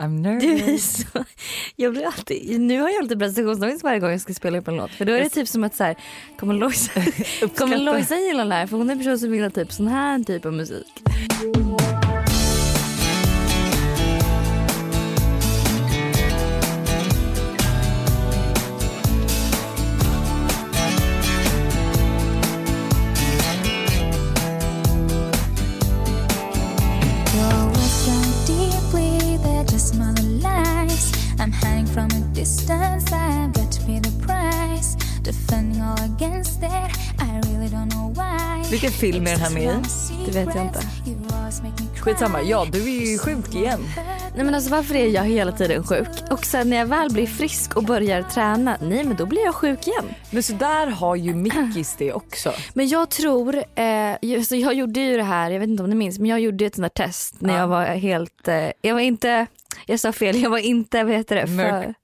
I'm Du nervous. så, jag blir alltid, nu har jag alltid prestationsångest varje gång jag ska spela upp en låt. För då är det typ som att så här, kommer Lojsa, kommer Lojsa gilla den här? För hon är en person som vill ha typ sån här typ av musik. Distance, I've got to pay the price. Defending all against it, I really don't know why. Vilken film är den här med i? Det vet jag inte. Skitsamma, ja du är ju sjuk igen. Nej men alltså varför är jag hela tiden sjuk? Och sen när jag väl blir frisk och börjar träna, nej men då blir jag sjuk igen. Men så där har ju Mickis det också. Men jag tror, eh, just, jag gjorde ju det här, jag vet inte om ni minns, men jag gjorde ett sånt där test när Ja. jag var helt, eh, jag var inte, jag sa fel, jag var inte, vad heter det? För,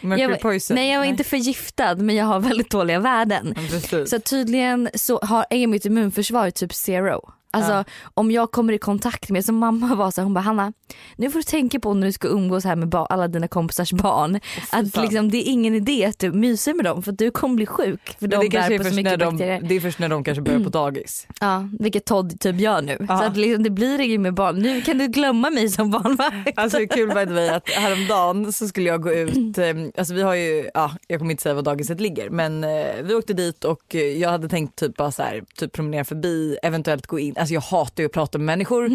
Mercury poison. Nej jag var inte förgiftad men jag har väldigt dåliga värden. Ja. Så tydligen så har, är mitt immunförsvar typ zero. Alltså Ja. om jag kommer i kontakt med, som mamma var så här, hon bara Hanna nu får du tänka på när du ska umgås här med alla dina kompisars barn att fan. liksom, det är ingen idé att du myser med dem för att du kommer bli sjuk för Men de bär är på så mycket de, bakterier. det är först när de kanske börjar på dagis. Ja, vilket Todd typ gör nu. Ja. Så att liksom, det blir inget med barn. Nu kan du glömma mig som barnvakt. Alltså det är kul by the way att häromdagen så skulle jag gå ut, eh, alltså vi har ju, ja jag kommer inte säga var dagiset ligger men eh, vi åkte dit och jag hade tänkt typ bara så här, typ promenera förbi, eventuellt gå in, alltså jag hatar ju att prata med människor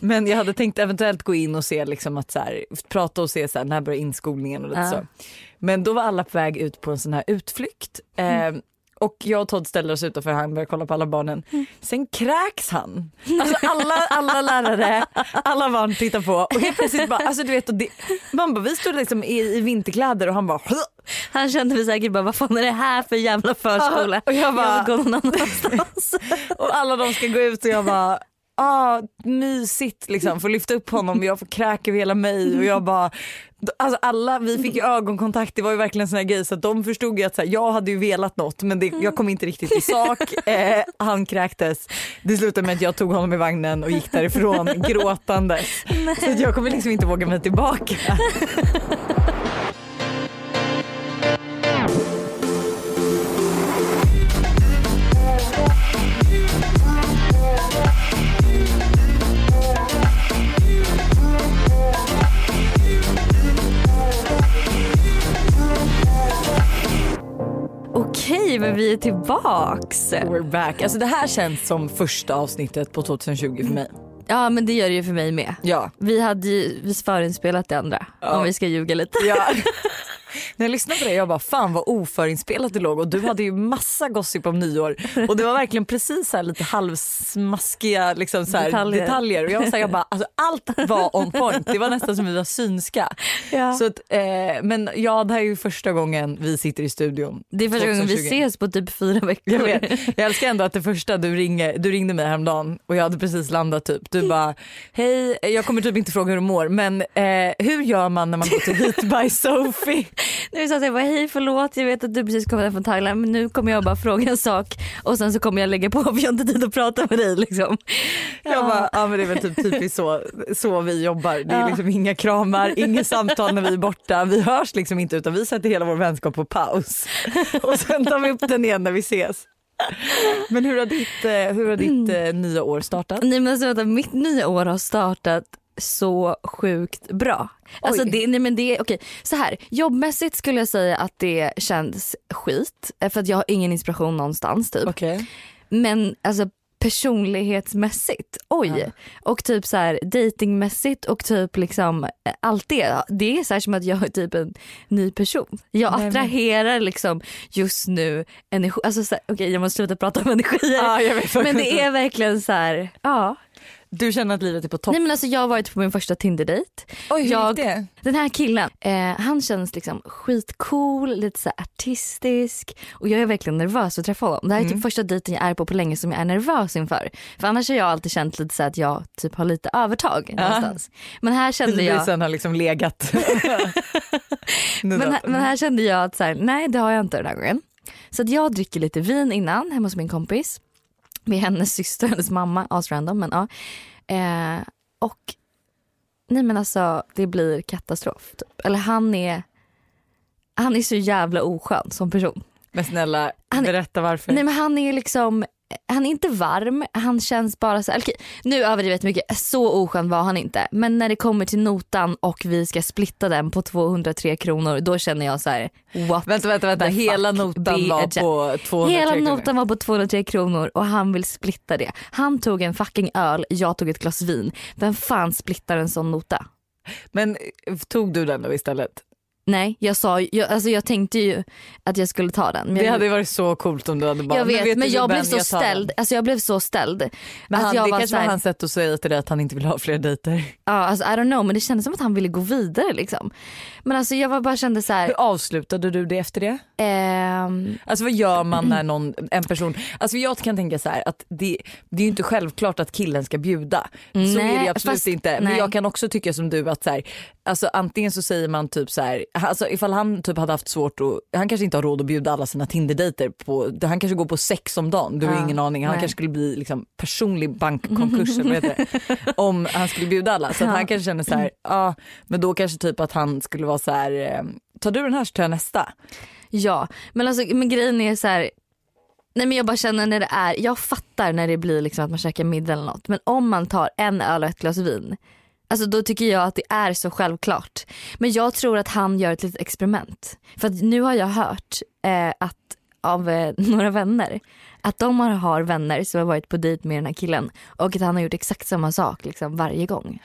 men jag hade tänkt eventuellt gå in och se liksom att så här, prata och se så här, när börjar inskolningen och lite Ja. så. Men då var alla på väg ut på en sån här utflykt. Eh, och jag och Todd ställer oss utanför, han börjar kolla på alla barnen. Sen kräks han. Alltså alla, alla lärare, alla barn tittar på och helt plötsligt bara, alltså du vet, och det, man bara, vi stod liksom i, i vinterkläder och han bara Han kände väl säkert bara vad fan är det här för jävla förskola? och jag bara, Jag vill gå någon annanstans. och alla de ska gå ut och jag bara Ah, mysigt liksom, få lyfta upp honom och jag får kräk över hela mig och jag bara Alltså alla, vi fick ju ögonkontakt, det var ju verkligen en sån här grej så de förstod ju att här, jag hade ju velat något men det, jag kom inte riktigt till sak. Eh, han kräktes. Det slutade med att jag tog honom i vagnen och gick därifrån gråtandes. Så jag kommer liksom inte våga mig tillbaka. Men vi är tillbaks. We're back. Alltså det här känns som första avsnittet på 2020 för mig. Ja men det gör det ju för mig med. Ja. Vi hade ju vi förinspelat det andra Ja. om vi ska ljuga lite. Ja. När jag lyssnade på det jag bara fan vad oförinspelat det låg och du hade ju massa gossip om nyår och det var verkligen precis så här lite halvsmaskiga liksom så här Detaljer. detaljer. och jag var så här, jag bara alltså allt var on point. Det var nästan som vi var synska. Ja. Så att, eh, men ja det här är ju första gången vi sitter i studion. Det är första gången vi 2020. ses på typ fyra veckor. Jag vet. Jag älskar ändå att det första du, ringer, du ringde mig häromdagen och jag hade precis landat typ. Du bara hej jag kommer typ inte fråga hur du mår men eh, hur gör man när man går till Hit by Sophie? Nu sa jag bara hej förlåt jag vet att du precis kommit hem från Thailand men nu kommer jag bara fråga en sak och sen så kommer jag lägga på för jag har inte tid att prata med dig liksom. Jag bara, ja men det är väl typ typiskt så, så vi jobbar. Det är Ja. liksom inga kramar, inga samtal när vi är borta. Vi hörs liksom inte utan vi sätter hela vår vänskap på paus. Och sen tar vi upp den igen när vi ses. Men hur har ditt, eh, hur har ditt eh, nya år startat? Nej men alltså, vänta, mitt nya år har startat så sjukt bra. Alltså Oj. det, nej men det, okej så här jobbmässigt skulle jag säga att det känns skit eh, för att jag har ingen inspiration någonstans typ. Okej. Men alltså personlighetsmässigt, oj. Ja. Och typ så här datingmässigt och typ liksom eh, allt det. Det är så som att jag är typ en ny person. Jag Nej, men- attraherar liksom just nu energi. Alltså okej jag måste sluta prata om energier. Ja. Men det är verkligen så här, ja. Du känner att livet är på topp? Nej men alltså jag har varit på min första Tinder-dejt. Oj, hur jag- gick det? Den här killen, eh, han känns liksom skitcool, lite så artistisk och jag är verkligen nervös att träffa honom. Det här är Mm. typ första dejten jag är på på länge som jag är nervös inför. För annars har jag alltid känt lite så att jag typ har lite övertag någonstans. Men här kände jag, Pilisen har liksom legat. men, här- men här kände jag att så här, nej det har jag inte den här gången. Så jag dricker lite vin innan hemma hos min kompis. Med hennes syster, hennes mamma, asrandom men ja. Eh, och Nej men alltså det blir katastrof. Typ. Eller han är, han är så jävla oskön som person. Men snälla Han- berätta varför. Nej men han är liksom, han är inte varm, han känns bara så här, okej, nu jag mycket, så oskön var han inte. Men när det kommer till notan och vi ska splitta den på 203 kronor då känner jag så här, what Vänta vänta vänta, hela notan var på 203 Hela kronor. notan var på 203 kronor och han vill splitta det. Han tog en fucking öl, jag tog ett glas vin. Vem fan splittar en sån nota? Men eh, tog du den då istället? Nej, jag sa jag, alltså jag tänkte ju att jag skulle ta den. Men Det jag, hade varit så coolt om du hade bara jag "Men vet, men jag blev så den." ställd. Alltså jag blev så ställd. Men han, jag det var kanske var hans sätt att säga till dig att han inte vill ha fler dejter. Ja, alltså I don't know men det kändes som att han ville gå vidare liksom. Men alltså jag var bara kände så här, Hur avslutade du det efter det? ehm, Alltså vad gör man när någon, en person, alltså jag kan tänka så här att det, det är ju inte självklart att killen ska bjuda. så Nej, är det absolut fast- inte. Men nej. jag kan också tycka som du att så här, alltså antingen så säger man typ så här, alltså ifall han typ hade haft svårt att, han kanske inte har råd att bjuda alla sina Tinder-dejter på, han kanske går på sex om dagen, du har Ja, ingen aning. Han nej. kanske skulle bli liksom personlig bankkonkurs om han skulle bjuda alla. Så att han kanske känner så här, ja men då kanske typ att han skulle vara så här, eh, tar du den här så tar jag nästa. ja men alltså men grejen är så här. Nej men jag bara känner när det är, jag fattar när det blir liksom att man käkar middag eller något men om man tar en öl och ett glas vin Alltså då tycker jag att det är så självklart. Men jag tror att han gör ett litet experiment. För att nu har jag hört eh, att av eh, några vänner att de har, har vänner som har varit på dejt med den här killen och att han har gjort exakt samma sak liksom varje gång.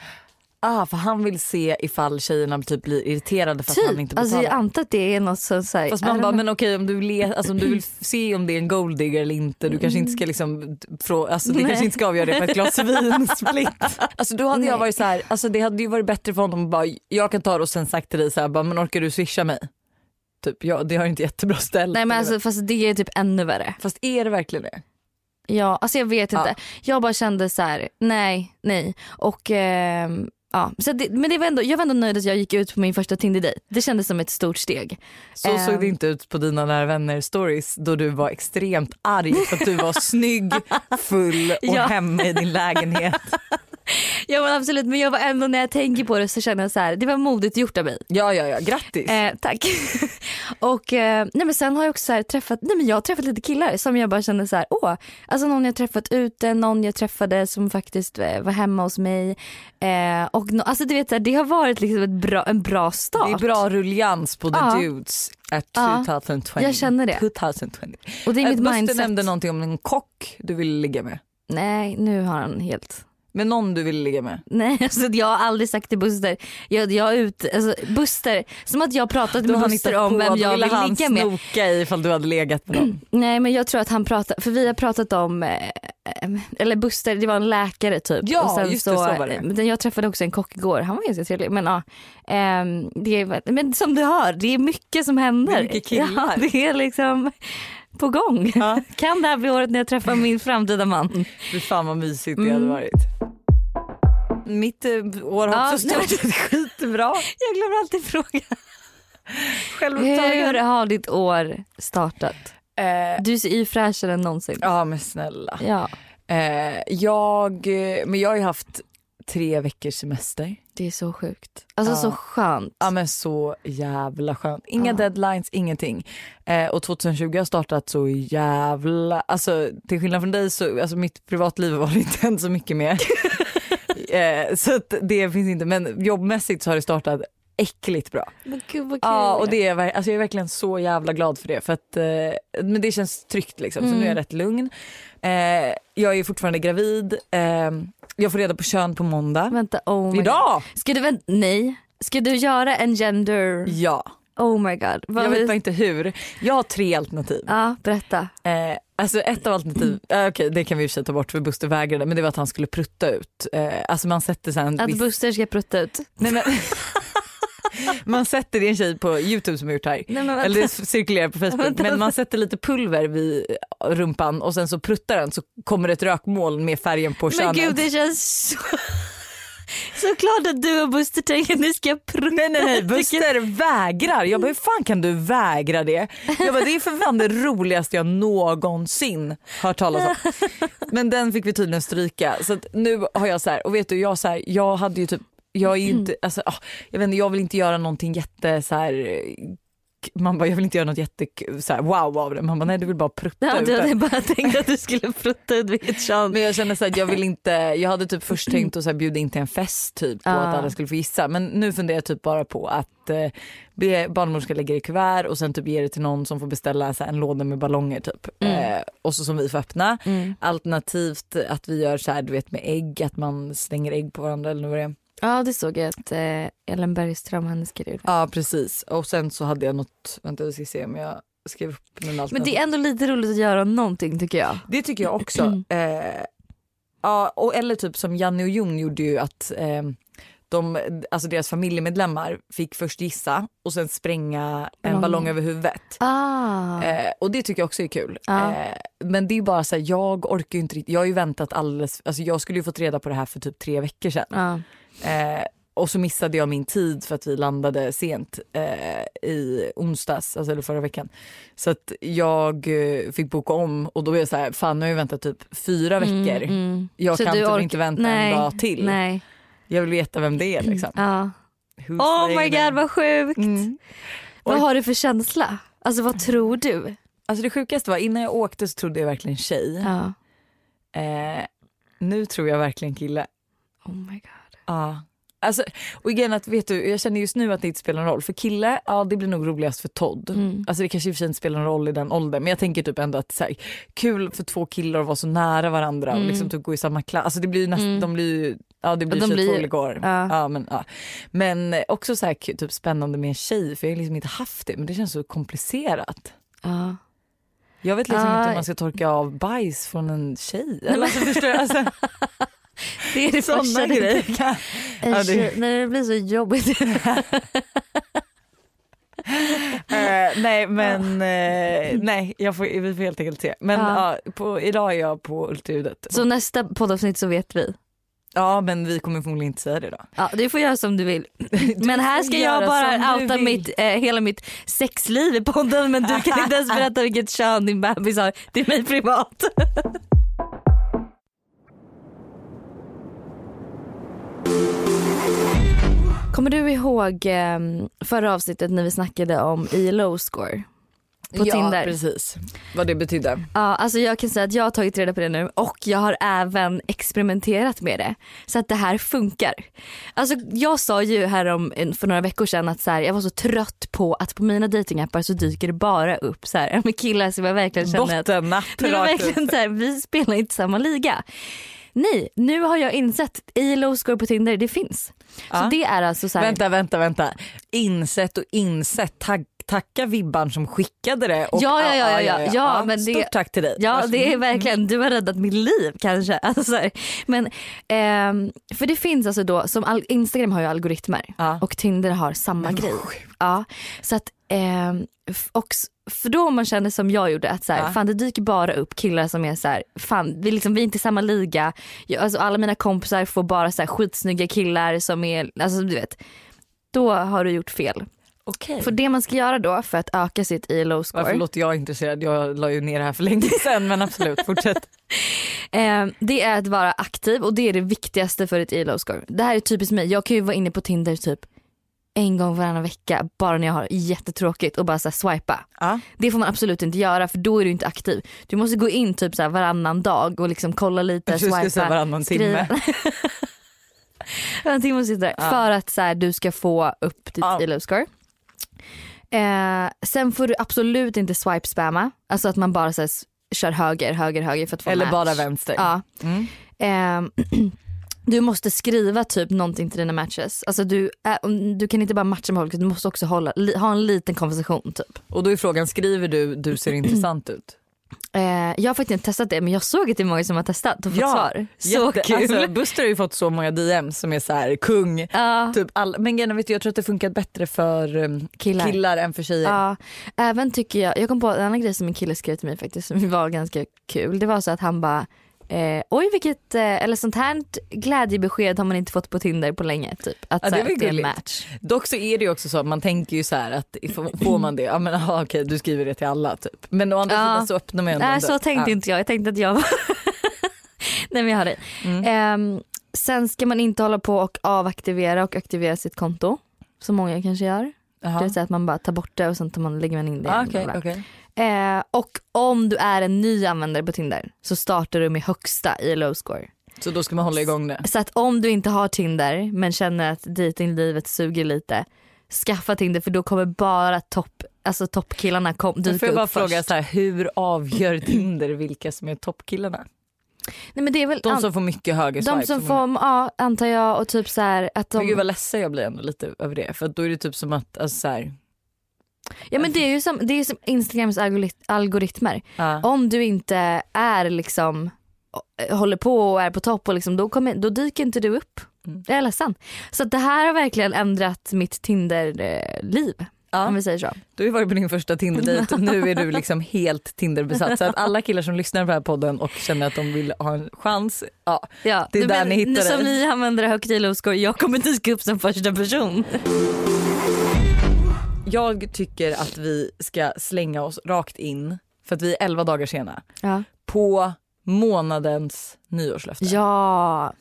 Ah, för han vill se ifall tjejerna typ blir irriterade för att han inte Typ, alltså betalar. jag antar att det är något så här, Fast man bara, know. men okej om du, le, alltså, om du vill se om det är en golddigger eller inte, du kanske inte ska liksom, frå, alltså, du kanske inte ska avgöra det på ett glas vin split. Alltså då hade jag Nej. varit så här, alltså det hade ju varit bättre för honom att bara, jag kan ta det och sen sagt till dig så här, bara, men orkar du swisha mig? Typ, ja, det har inte jättebra ställ. Nej men alltså fast det är typ ännu värre. Fast är det verkligen det? Ja alltså jag vet inte. Ja. Jag bara kände så här: nej, nej. Och ehm, ja, så det, men det var ändå, jag var ändå nöjd att jag gick ut på min första Tinder-dejt. Det kändes som ett stort steg. Så Ehm. såg det inte ut på dina nära vänner stories då du var extremt arg för att du var snygg, full och Ja. hemma i din lägenhet. Ja men absolut men jag var ändå när jag tänker på det så känner jag så här: det var modigt gjort av mig. Ja ja ja, grattis. Eh, tack. och eh, nej men sen har jag också träffat, nej men jag har träffat lite killar som jag bara kände så här, åh, alltså någon jag träffat ute, någon jag träffade som faktiskt eh, var hemma hos mig. Eh, och no, alltså du vet så här, det har varit liksom ett bra, en bra start. Det är bra ruljans på the Ja. dudes at Ja, 2020. jag känner det. 2020. Och det är mitt Buster mindset. nämnde någonting om en kock du ville ligga med. Nej nu har han helt Med någon du ville ligga med. Nej, alltså jag har aldrig sagt till Buster, jag, jag ute, alltså Buster, som att jag pratat Då med Buster om vem då jag vill han ligga med. snoka i ifall du hade legat med någon. Nej men jag tror att han pratar, för vi har pratat om, eh, eh, eller Buster det var en läkare typ. Ja, och sen just det, så var det. eh, Jag träffade också en kock igår, han var ganska trevlig. Men, ja, ehm, det är, men som du hör, det är mycket som händer. Det är mycket killar. Ja, det är liksom på gång. Ja. Kan det här bli året när jag träffar min framtida man? Fy fan vad mysigt det hade Mm. varit. Mitt eh, år har Ja, också startat skitbra. Jag glömmer alltid fråga. Hur har ditt år startat? Eh, Du ser ju fräschare än någonsin. ja men snälla. Ja, Eh, jag, men jag har ju haft tre veckors semester. det är så sjukt. Alltså Ja. så skönt. Ja men så jävla skönt. Inga Ja. deadlines, ingenting. Eh, och 2020 har startat så jävla, alltså till skillnad från dig så, alltså mitt privatliv var det inte hänt så mycket med. eh, så att det finns inte, men jobbmässigt så har det startat äckligt bra. Men gud vad kul. Ja och det är, alltså jag är verkligen så jävla glad för det för att, eh, men det känns tryggt liksom så nu är jag Mm. rätt lugn. Eh, jag är fortfarande gravid, eh, jag får reda på kön på måndag. Vänta, oh my God. Idag! Ska du vänta, nej. Ska du göra en gender, Ja, oh my god. Vad- jag vet bara inte hur. Jag har tre alternativ. Ja, berätta. Eh, alltså ett av alternativ, eh, okej det kan vi i ta bort för Buster vägrade men det var att han skulle prutta ut. Eh, alltså man sätter så en Att viss... Buster ska prutta ut. Nej, men... man sätter, det är en tjej på youtube som har gjort det här. Nej, men Eller det cirkulerar på Facebook. Vänta. Men man sätter lite pulver vid rumpan och sen så pruttar den så kommer det ett rökmoln med färgen på Men könet. gud det känns så... Såklart att du och Buster tänker att ni ska prutta. Nej nej nej, Buster vägrar. Jag bara hur fan kan du vägra det? Jag bara det är för fan det roligaste jag någonsin hört talas om. Men den fick vi tydligen stryka så nu har jag så här och vet du jag så här, jag hade ju typ jag är ju inte, alltså, ah, jag vet inte, jag vill inte göra någonting jätte så här. Man bara, jag vill inte göra något jätte så här, wow av det. Man bara, nej du vill bara prutta Ja, ut det. hade bara tänkt att du skulle prutta ut vilket kön. Men jag känner så att jag vill inte, jag hade typ först tänkt att så här bjuda in till en fest typ på Ah. att alla skulle få gissa men nu funderar jag typ bara på att eh, be barnmorskan lägga det i kuvert och sen typ ge det till någon som får beställa så här, en låda med ballonger typ. Mm. Eh, och så som vi får öppna. Mm. Alternativt att vi gör så här du vet med ägg, att man slänger ägg på varandra eller vad det är. Ja det såg jag att eh, Ellen Bergström hennes skrev. Ja precis och sen så hade jag något, vänta vi ska se om jag skrev upp Men alternativ. det är ändå lite roligt att göra någonting tycker jag. Det tycker jag också. Eh, ja, och, eller typ som Janne och Jon gjorde ju att eh, de, alltså deras familjemedlemmar fick först gissa och sen spränga en Ballong. ballong över huvudet. Ah. Eh, och det tycker jag också är kul. Ja. Eh, men det är bara så här, jag orkar ju inte riktigt, jag har ju väntat alldeles, alltså jag skulle ju fått reda på det här för typ tre veckor sedan. Ja. Eh, och så missade jag min tid för att vi landade sent eh, i onsdags, alltså eller förra veckan. Så att jag eh, fick boka om och då är jag så här, fan nu har jag väntat typ fyra veckor. Mm, mm. Jag Så kan typ ork- inte vänta Nej, en dag till. Nej. Jag vill veta vem det är liksom. Ja. Oh my god vad sjukt. Mm. Vad har du för känsla? Alltså vad tror du? Alltså det sjukaste var innan jag åkte så trodde jag verkligen tjej. Ja. Eh, nu tror jag verkligen kille. Oh my god. Ja. Alltså, och igen att vet du, jag känner just nu att det inte spelar någon roll. För kille, ja det blir nog roligast för Todd. Mm. Alltså det kanske i och för sig inte spelar någon roll i den åldern men jag tänker typ ändå att så här, kul för två killar att vara så nära varandra och Mm. liksom typ gå i samma klass. Alltså det blir nästan, Mm. de blir ju, ja det blir De de blir- blir, igår. ja. Ja, men, ja. men också så här, typ spännande med en tjej för jag har liksom inte haft det men det känns så komplicerat. Ja. Jag vet liksom Ja. inte hur man ska torka av bajs från en tjej. Eller, alltså, förstår? Alltså, Det är det sådana första du grejer. tänker. Ja, det- När det blir så jobbigt. Eh, nej men eh, nej jag får, vi får helt enkelt se. Men Ja. ja. på, idag är jag på ultraljudet. så nästa poddavsnitt så vet vi. Ja men vi kommer förmodligen inte säga det då. Ja, du får göra som du vill. Du men här ska jag bara du outa mitt, eh, hela mitt sexliv i podden men du kan inte ens berätta vilket kön din bebis har. Det är mig privat. Kommer du ihåg eh, förra avsnittet när vi snackade om ILO score? På ja, Tinder. precis. Vad det betyder. Ja, alltså jag kan säga att jag har tagit reda på det nu och jag har även experimenterat med det. Så att det här funkar. Alltså jag sa ju här om, för några veckor sedan att så här, jag var så trött på att på mina datingappar så dyker det bara upp så här, med killar som jag verkligen känner att Bottennapp rakt verkligen så här, vi spelar inte samma liga. Nej, nu har jag insett ILO score på Tinder, det finns. Ja. Så det är alltså så här, Vänta vänta vänta. Insett och insett. Tack, tacka Vibban som skickade det. Och, Ja, ja, ja, ja, ja. Ja, men det- Stort tack till dig. Ja det är verkligen, du har räddat mitt liv kanske. Alltså, men, ehm, för det finns alltså då, som all, Instagram har ju algoritmer Ja. och Tinder har samma Men grej. Ja, så att, f- och, för då om man känner som jag gjorde att så här, Ja. fan det dyker bara upp killar som är så här, fan vi, liksom, vi är inte i samma liga. Jag, alltså, alla mina kompisar får bara så här, skitsnygga killar som är, alltså du vet. Då har du gjort fel. Okej. För det man ska göra då för att öka sitt ILO Varför score. låter jag intresserad? Jag la ju ner det här för länge sedan men absolut fortsätt. Eh, det är att vara aktiv och det är det viktigaste för ett ILO-score. Det här är typiskt mig. Jag kan ju vara inne på Tinder typ en gång varannan vecka bara när jag har jättetråkigt och bara så swipa. Ja. Det får man absolut inte göra för då är du inte aktiv. Du måste gå in typ så varannan dag och liksom kolla lite, Jag skulle säga swipa, varannan skriva. timme. varannan timme och sitta. Ja. För att så här, du ska få upp ditt Ja. ILO-score. Eh, sen får du absolut inte swipe-spamma. Alltså att man bara så här, kör höger, höger, höger för att få Eller match. bara vänster. Ja. Mm. Ehm, du måste skriva typ någonting till dina matches. Alltså du, äh, du kan inte bara matcha med folk, du måste också hålla, li, ha en liten konversation typ. Och då är frågan, skriver du du ser intressant ut? Eh, jag har faktiskt inte testat det men jag såg att det är många som har testat och fått svar. Så jätte- kul. Alltså, Buster har ju fått så många DMs som är så här kung. ja, Typ all, men är, vet du, jag tror att det funkat bättre för um, killar. killar. än för tjejer. Ja, även tycker jag, jag kom på en annan grej som en kille skrev till mig faktiskt som var ganska kul. Det var så att han bara Eh, oj vilket, eh, eller sånt här glädjebesked har man inte fått på Tinder på länge. Typ. Att Ja, det här, var det är en match. Dock så är det ju också så att man tänker ju så här att får man det, ja men aha, okej du skriver det till alla typ. Men å andra Ja. sidan så öppnar man ju ändå Nej så tänkte ja. inte jag, jag tänkte att jag var Nej men jag har det. Mm. Ehm, Sen ska man inte hålla på och avaktivera och aktivera sitt konto. Som många kanske gör. Det Jaha. vill säga att man bara tar bort det och sen tar man, lägger man in det. Ah, bla. okej. Eh, och om du är en ny användare på Tinder så startar du med högsta i low score. Så då ska man hålla igång det. Så att om du inte har Tinder men känner att dejtinglivet suger lite, skaffa Tinder för då kommer bara topp, alltså toppkillarna kom, Får dyka jag bara upp fråga först. så här, hur avgör Tinder vilka som är toppkillarna? Nej, men det är väl De som får mycket höger de swipe. som som får, ja antar jag och typ så här att Men de, gud vad ledsen jag blir ändå lite över det. För då är det typ som att, alltså så här, ja men det är ju som, det är som Instagrams algorit- algoritmer. ja. Om du inte är liksom håller på och är på topp och liksom, då, kommer, då dyker inte du upp. Mm. Jag är ledsen. Så det här har verkligen ändrat mitt Tinder-liv. Om ja. vi säger så. Du har varit på din första och nu är du liksom helt Tinderbesatt. Så att alla killar som lyssnar på den här podden och känner att de vill ha en chans, ja. Ja, Det är du där men- ni hittar Som det. ni använder högt i jag kommer dyka upp som första person. Jag tycker att vi ska slänga oss rakt in, för att vi är 11 dagar sena, Ja. på månadens nyårslöfte. Ja.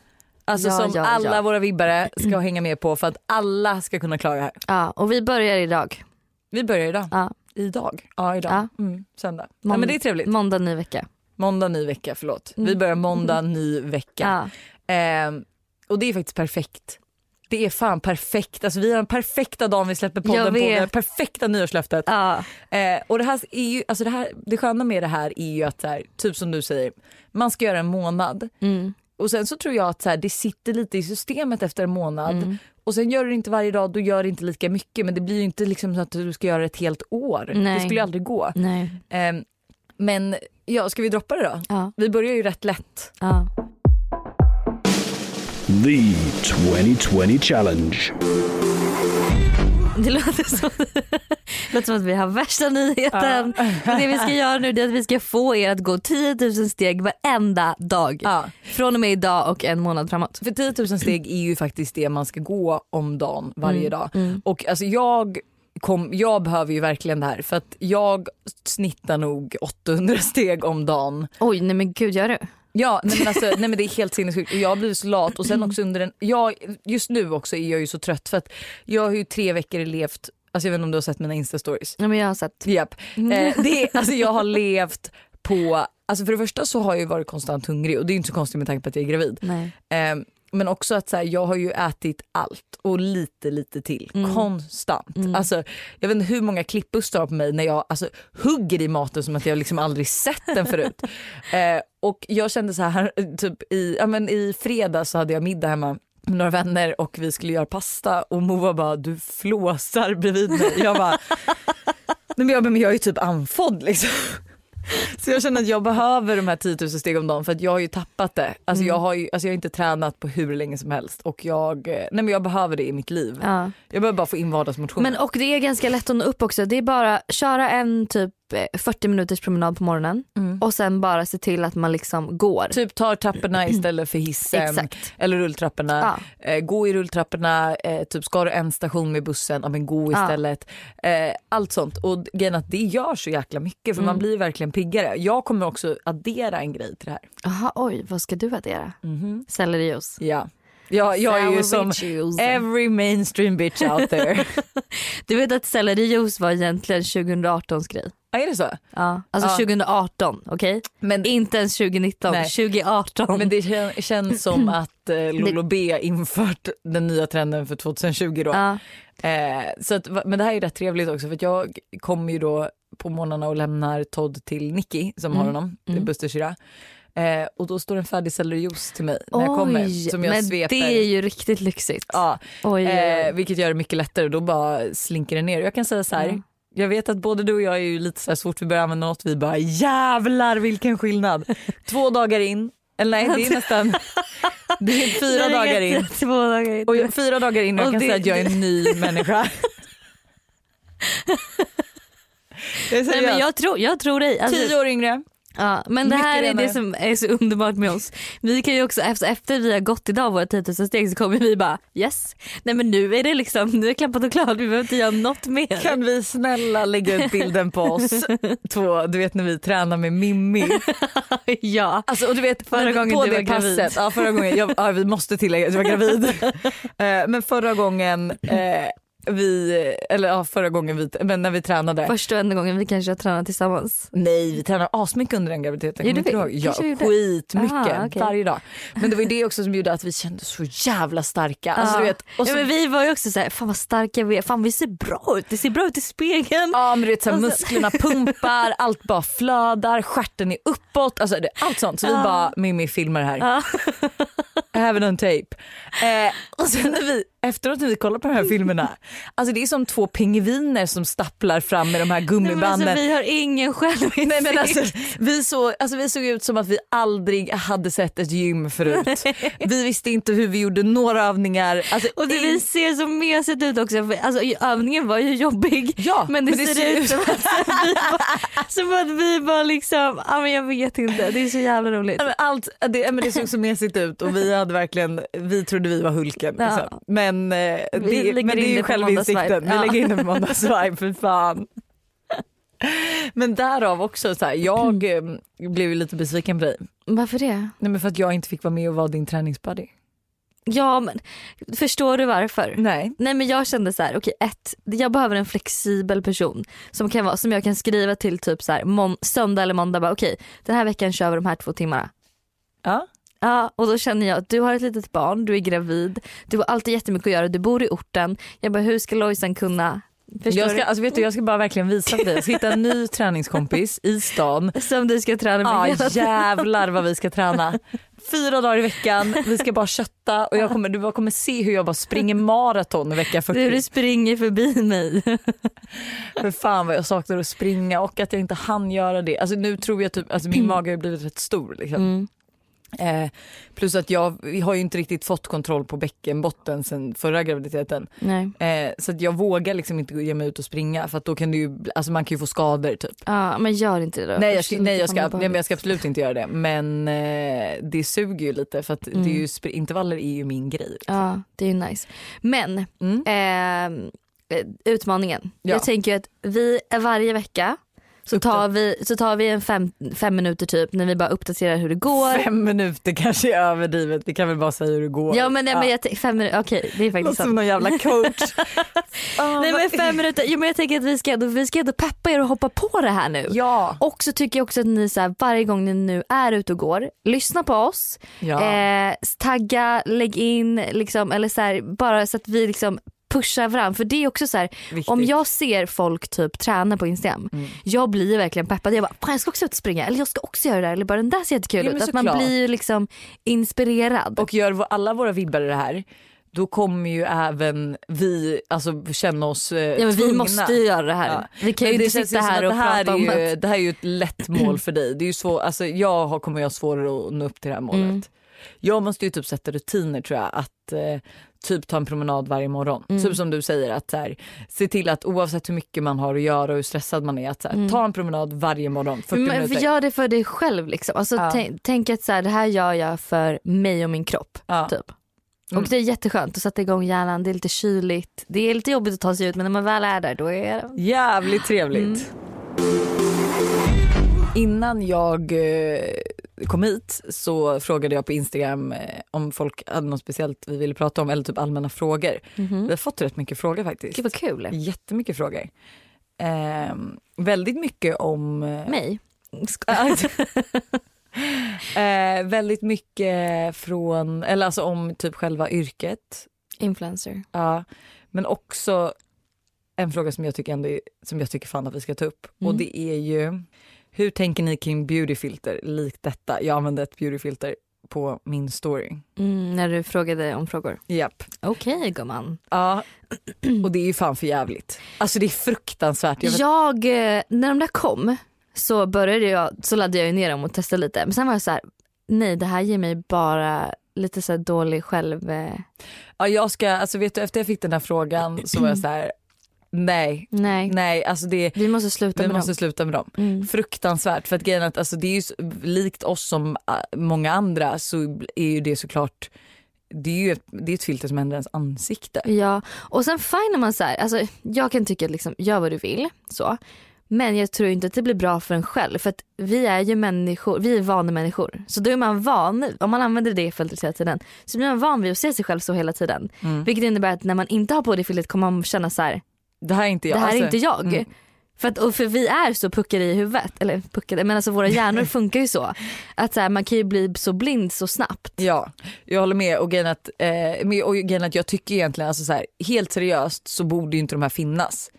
Alltså Ja, som ja, alla våra vibbare ska hänga med på för att alla ska kunna klara det här. ja, och vi börjar idag. Vi börjar idag. Ja. Idag? Ja idag. Mm, söndag. Mån- ja, men det är trevligt. Måndag ny vecka. Måndag ny vecka, förlåt. Vi Mm. börjar måndag ny vecka. Ja. Ehm, och det är faktiskt perfekt. Det är fan perfekt. Alltså, vi har den perfekta dagen vi släpper podden på. Det perfekta nyårslöftet. Ja. Eh, och det, här är ju, alltså det, här, det sköna med det här är ju att, här, typ som du säger, man ska göra en månad. Mm. Och sen så tror jag att så här, det sitter lite i systemet efter en månad. Mm. Och sen gör du det inte varje dag, då gör det inte lika mycket. Men det blir ju inte liksom så att du ska göra det ett helt år. Det Nej. skulle ju aldrig gå. Ehm, men ja, ska vi droppa det då? Ja. Vi börjar ju rätt lätt. Ja. The 2020 Challenge. Det låter som, det låter som att vi har värsta nyheten. Det vi ska göra nu är att vi ska få er att gå 10 000 steg varenda dag. Ja. Från och med idag och en månad framåt. För 10 000 steg är ju faktiskt det man ska gå om dagen varje Mm, dag. mm. Och alltså jag, kom, jag behöver ju verkligen det här för att jag snittar nog 800 steg om dagen. Oj nej men gud gör du? Ja nej men, alltså, nej men det är helt sinnessjukt jag har blivit så lat och sen också under en, jag, just nu också är jag ju så trött för att jag har ju tre veckor levt, alltså jag vet inte om du har sett mina instastories. Ja, men jag har sett. Japp. Eh, det är, alltså jag har levt på, alltså för det första så har jag ju varit konstant hungrig och det är inte så konstigt med tanke på att jag är gravid. Nej. Eh, men också att så här, jag har ju ätit allt och lite lite till Mm. konstant. Mm. Alltså, jag vet inte hur många har på mig när jag alltså, hugger i maten som att jag liksom aldrig sett den förut. eh, och jag kände så här, typ i, ja, men i fredags så hade jag middag hemma med några vänner och vi skulle göra pasta och Moa bara du flåsar bredvid mig. Jag bara, nej men jag, men jag är ju typ andfådd liksom. Så jag känner att jag behöver de här 10 000 steg om dagen för att jag har ju tappat det. Alltså, Mm. jag, har ju, alltså jag har inte tränat på hur länge som helst och jag, eh, nej men jag behöver det i mitt liv. Ja. Jag behöver bara få in vardagsmotion. Men och det är ganska lätt att nå upp också. Det är bara köra en typ 40 minuters promenad på morgonen Mm. och sen bara se till att man liksom går. Typ tar trapporna istället för hissen Exakt. eller rulltrapporna. Ja. Eh, gå i rulltrapporna, eh, typ ska du en station med bussen, ja men gå Ja. istället. Eh, allt sånt och grejen att det gör så jäkla mycket för Mm. man blir verkligen piggare. Jag kommer också addera en grej till det här. Jaha oj vad ska du addera? Sellerijuice. Ja. Jag, jag är ju som every mainstream bitch out there. Du vet att sellerijuice var egentligen 2018s grej? Ja, är det så? Ja. Alltså Ja. 2018 okej? Men, Inte ens 2019, Nej. 2018. men det kän, känns som att eh, Lolo B infört den nya trenden för 2020 då. ja. Eh, så att, men det här är rätt trevligt också för jag kommer ju då på morgnarna och lämnar Todd till Nicky som har Mm. honom, Mm. Buster syrra. Eh, och då står en färdig sellerijuice till mig när jag kommer som jag men sveper. det är ju riktigt lyxigt. Ja, Oj, oj, eh, oj. vilket gör det mycket lättare då bara slinker det ner. Jag kan säga så här, Ja. Jag vet att både du och jag är ju lite så här, så fort vi börjar använda något vi bara jävlar vilken skillnad. Två dagar in, eller nej det är nästan det är fyra Det är dagar in. Två dagar in. Och jag, fyra dagar in och jag kan det- säga att jag är en ny människa. Nej, men jag, tror, jag tror dig. Alltså, Tio år yngre, Ja, men det Mycket här är renare. det som är så underbart med oss. Vi kan ju också efter, efter vi har gått idag våra 10 000 steg så kommer vi bara yes. Nej men nu är det liksom, nu är klappat och klart, vi behöver inte göra något mer. Kan vi snälla lägga ut bilden på oss två, du vet när vi tränar med Mimmi. ja. Alltså, och du vet Förra gången på du var gravid. passet, ja, förra gången, jag, ja, vi måste tillägga att jag var gravid. Eh, men förra gången eh, vi, eller ja förra gången vi, men när vi tränade. Första och enda gången vi kanske har tränat tillsammans. Nej vi tränade asmycket under den graviditeten. Gjorde vi? ihåg? Ja, skitmycket Aha, okej. varje dag. Men det var ju det också som gjorde att vi kände så jävla starka. Alltså, Ja. du vet, och så, ja, men vi var ju också såhär, fan vad starka vi är, fan vi ser bra ut, det ser bra ut i spegeln. Ja men du vet så här, Och så- musklerna pumpar, allt bara flödar, stjärten är uppåt, alltså allt sånt. Så vi Ja. bara, Mimmi filmar här. Ja. I have it on tape. Eh, och sen när vi, efteråt när vi kollar på de här filmerna, alltså det är som två pingviner som stapplar fram med de här Nej, gummibanden. alltså, vi har ingen självinsikt. Nej, men alltså, vi, såg, alltså, vi såg ut som att vi aldrig hade sett ett gym förut. Vi visste inte hur vi gjorde några övningar. Alltså, Och det vi ser så mesigt ut också, alltså övningen var ju jobbig Ja, men det, men det ser, ser ut ut- som att, vi bara, som att vi bara liksom, ja men jag vet inte, det är så jävla roligt. Allt, det, men det såg så mesigt ut och vi hade verkligen, vi trodde vi var Hulken. Ja. Liksom. Men, eh, det, men det är ju på självinsikten. Vi lägger in på måndagsvibe för fan. Men därav också så här, jag eh, blev lite besviken på dig. Varför det? Nej, men för att jag inte fick vara med och vara din träningsbuddy. Ja men förstår du varför? Nej. Nej men jag kände så här, okej ett, jag behöver en flexibel person som, kan vara, som jag kan skriva till typ så här, söndag eller måndag bara okej den här veckan kör vi de här två timmarna. Ja. Ja och då känner jag att du har ett litet barn, du är gravid, du har alltid jättemycket att göra, du bor i orten. Jag bara hur ska Lojsan kunna, förstår Jag ska, alltså, vet du, jag ska bara verkligen visa för dig. Jag ska hitta en ny träningskompis i stan. Som du ska träna med tiden. jävlar vad vi ska träna. Fyra dagar i veckan, vi ska bara kötta och jag kommer, du bara kommer se hur jag bara springer maraton i vecka 40. Du, du springer förbi mig. För fan vad jag saknar att springa och att jag inte hann göra det. Alltså nu tror jag typ, alltså min mage har blivit rätt stor liksom. Mm. Eh, plus att jag vi har ju inte riktigt fått kontroll på bäckenbotten sen förra graviditeten. Eh, så att jag vågar liksom inte ge mig ut och springa för att då kan det ju, alltså man kan ju få skador typ. Ja men gör inte det då. Nej jag, ska, nej, jag ska, nej jag ska absolut inte göra det men eh, det suger ju lite för att det är ju, spr- intervaller är ju min grej. Ja det är ju nice. Men Mm. ehm, eh, utmaningen. Ja. Jag tänker att vi varje vecka så tar vi, så tar vi en fem, fem minuter typ när vi bara uppdaterar hur det går. Fem minuter kanske är överdrivet, vi kan väl bara säga hur det går. Ja men, nej, men jag fem minuter, okej det är faktiskt Låter som någon jävla coach. Ah, Nej men fem minuter, jo, men jag tänker att vi ska, vi ska ändå peppa er och hoppa på det här nu. Ja. Och så tycker jag också att ni så här, varje gång ni nu är ute och går, lyssna på oss, ja. eh, tagga, lägg in liksom, eller så här, bara så att vi liksom pushar fram. För det är också så här, om jag ser folk typ träna på Instagram, Mm. jag blir verkligen peppad. Jag bara, jag ska också ut och springa eller jag ska också göra det här eller bara den där ser jättekul men ut. Att man såklart. blir liksom inspirerad. Och gör alla våra vibbare det här då kommer ju även vi alltså, känna oss eh, ja, men vi tvungna. måste ju göra det här. Ja. Vi kan ju Men inte sitta här och här prata om ju, att Det här är ju ett lätt mål för dig. Det är ju svår, alltså, jag har, kommer ju ha svårare att nå upp till det här målet. Mm. Jag måste ju typ sätta rutiner tror jag att eh, typ ta en promenad varje morgon. Mm. Typ som du säger att så här, se till att oavsett hur mycket man har att göra och hur stressad man är att så här, ta en promenad varje morgon 40 Mm. men minuter. gör det för dig själv liksom. Alltså, Ja. tänk, tänk att så här, det här gör jag för mig och min kropp. Ja. Typ. Mm. Och det är jätteskönt att sätta igång hjärnan, det är lite kyligt, det är lite jobbigt att ta sig ut men när man väl är där då är det... Jävligt trevligt. Mm. Innan jag eh, kom hit så frågade jag på Instagram eh, om folk hade något speciellt vi ville prata om eller typ allmänna frågor. Vi har fått rätt mycket frågor faktiskt. Gud vad kul. Jättemycket frågor. Eh, väldigt mycket om... eh, Mig? eh, väldigt mycket från, eller alltså om typ själva yrket. Influencer. Ja, men också en fråga som jag tycker ändå som jag tycker fan att vi ska ta upp och Mm. det är ju hur tänker ni kring beautyfilter likt detta? Jag använde ett beautyfilter på min story. Mm, när du frågade om frågor. Japp. Okej gumman. Ja, och det är ju fan för jävligt. Alltså det är fruktansvärt. Jag Jag, eh, när de där kom så började jag, så laddade jag ner dem och testade lite. Men sen var jag så här, nej det här ger mig bara lite så dålig själv... Eh. ja, jag ska, alltså vet du efter jag fick den här frågan så var jag så här Nej, Nej. nej alltså det Vi måste sluta vi med måste dem. sluta med dem. Mm. Fruktansvärt för att grejen att alltså, det är ju s- likt oss som äh, många andra så är ju det såklart det är ju ett, det är ett filter som ändrar ens ansikte. Ja, och sen fine när man så här, alltså jag kan tycka liksom, gör vad du vill så. Men jag tror inte att det blir bra för en själv för att vi är ju människor, vi är vana människor. Så då är man van, om man använder det filtret hela tiden så blir man van vid att se sig själv så hela tiden. Mm. Vilket innebär att när man inte har på det filtret kommer man känna så här, Det här är inte jag. det här är Alltså, inte jag. mm. För, att, och för vi är så puckade i huvudet, eller puckade, men alltså våra hjärnor funkar ju så. Att så här, man kan ju bli så blind så snabbt. Ja, jag håller med och grejen att, eh, med, och grejen att jag tycker egentligen, alltså så här, helt seriöst så borde ju inte de här finnas.